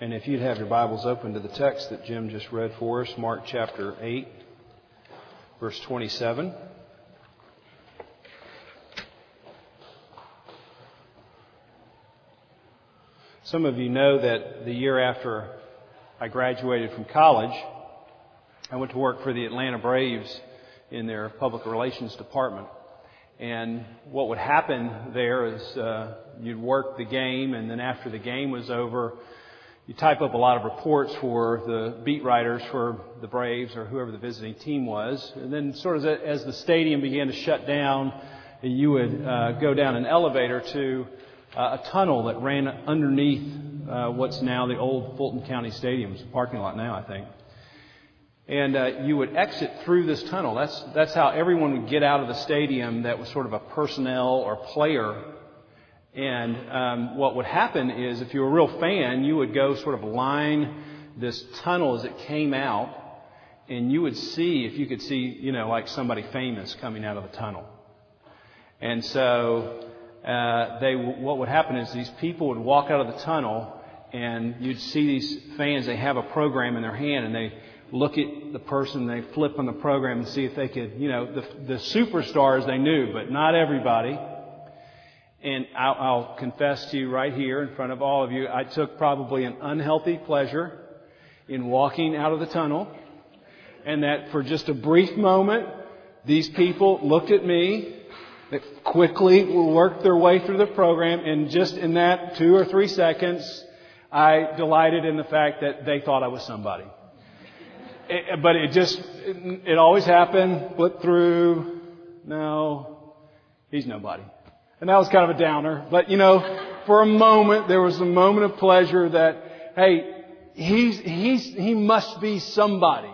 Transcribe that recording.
And if you'd have your Bibles open to the text that Jim just read for us, Mark chapter 8, verse 27. Some of you know that the year after I graduated from college, I went to work for the Atlanta Braves in their public relations department. And what would happen there is uh, you'd work the game, and then after the game was over, you type up a lot of reports for the beat writers for the Braves or whoever the visiting team was. And then, sort of as the stadium began to shut down, you would uh, go down an elevator to uh, a tunnel that ran underneath uh, what's now the old Fulton County Stadium. It's a parking lot now, I think. And uh, you would exit through this tunnel. That's, that's how everyone would get out of the stadium that was sort of a personnel or player. And um, what would happen is, if you were a real fan, you would go sort of line this tunnel as it came out, and you would see if you could see, you know, like somebody famous coming out of the tunnel. And so, uh, they what would happen is these people would walk out of the tunnel, and you'd see these fans. They have a program in their hand, and they look at the person, they flip on the program and see if they could, you know, the, the superstars they knew, but not everybody. And I'll, confess to you right here in front of all of you, I took probably an unhealthy pleasure in walking out of the tunnel. And that for just a brief moment, these people looked at me, they quickly worked their way through the program, and just in that two or three seconds, I delighted in the fact that they thought I was somebody. It, but it just, it, it always happened. Flip through. No, he's nobody. And that was kind of a downer. But you know, for a moment, there was a moment of pleasure that, hey, he's, he's, he must be somebody.